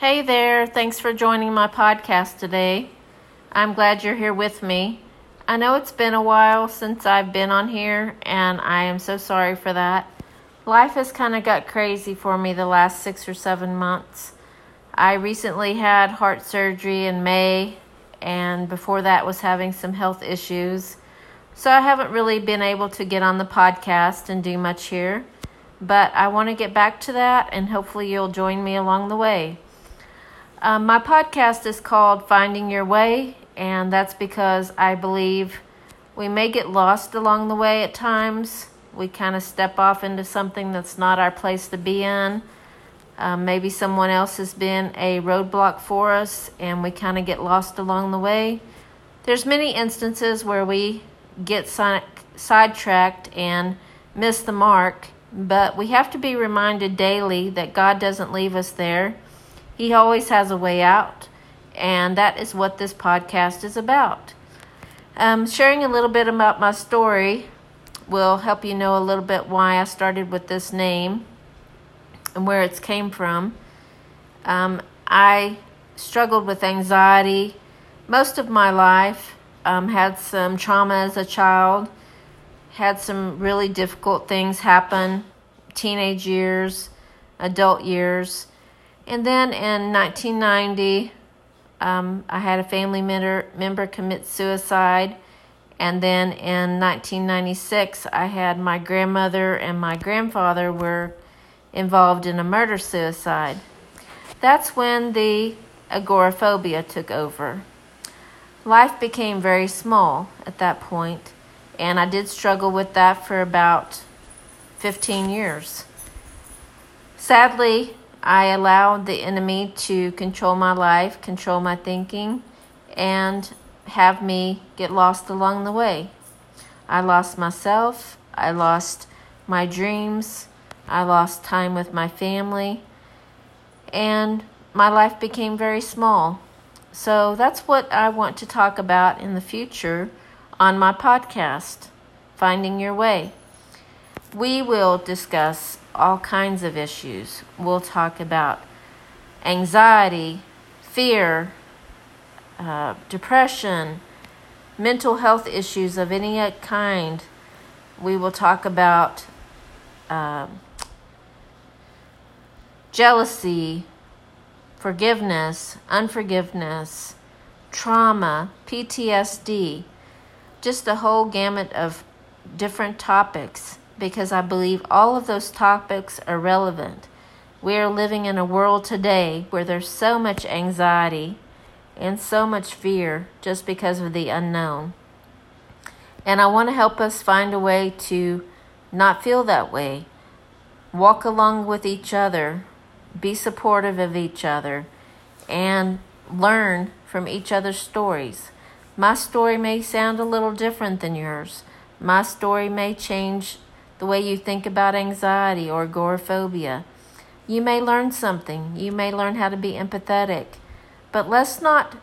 Hey there, thanks for joining my podcast today. I'm glad you're here with me. I know it's been a while since I've been on here, and I am so sorry for that. Life has kind of got crazy for me the last six or seven months. I recently had heart surgery in May, and before that was having some health issues. So I haven't really been able to get on the podcast and do much here, but I want to get back to that, and hopefully you'll join me along the way. Um, my podcast is called Finding Your Way, and that's because I believe we may get lost along the way at times. We kind of step off into something that's not our place to be in. Um, maybe someone else has been a roadblock for us, and we kind of get lost along the way. There's many instances where we get si- sidetracked and miss the mark, but we have to be reminded daily that God doesn't leave us there he always has a way out, and that is what this podcast is about. Um, sharing a little bit about my story will help you know a little bit why I started with this name and where it came from. Um, I struggled with anxiety most of my life, um, had some trauma as a child, had some really difficult things happen, teenage years, adult years. And then in 1990, um, I had a family member, member commit suicide. And then in 1996, I had my grandmother and my grandfather were involved in a murder suicide. That's when the agoraphobia took over. Life became very small at that point, and I did struggle with that for about 15 years. Sadly, I allowed the enemy to control my life, control my thinking, and have me get lost along the way. I lost myself, I lost my dreams, I lost time with my family, and my life became very small. So that's what I want to talk about in the future on my podcast, Finding Your Way. We will discuss all kinds of issues. We'll talk about anxiety, fear, uh, depression, mental health issues of any kind. We will talk about uh, jealousy, forgiveness, unforgiveness, trauma, PTSD, just a whole gamut of different topics because I believe all of those topics are relevant. We are living in a world today where there's so much anxiety and so much fear just because of the unknown. And I want to help us find a way to not feel that way. Walk along with each other, be supportive of each other, and learn from each other's stories. My story may sound a little different than yours. My story may change the way you think about anxiety or agoraphobia. You may learn something. You may learn how to be empathetic. But let's not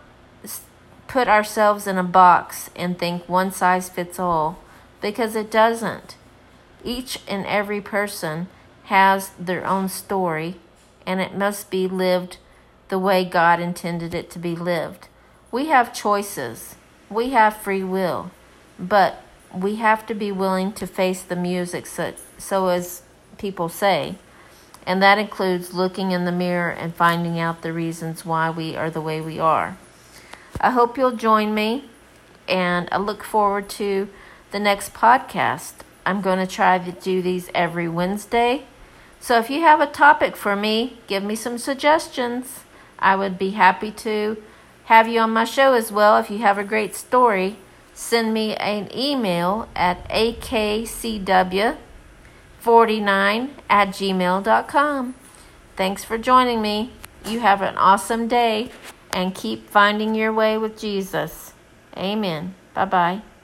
put ourselves in a box and think one size fits all because it doesn't. Each and every person has their own story and it must be lived the way God intended it to be lived. We have choices, we have free will, but we have to be willing to face the music, so, so as people say. And that includes looking in the mirror and finding out the reasons why we are the way we are. I hope you'll join me, and I look forward to the next podcast. I'm going to try to do these every Wednesday. So if you have a topic for me, give me some suggestions. I would be happy to have you on my show as well if you have a great story send me an email at akcw49 at gmail.com. Thanks for joining me. You have an awesome day and keep finding your way with Jesus. Amen. Bye bye.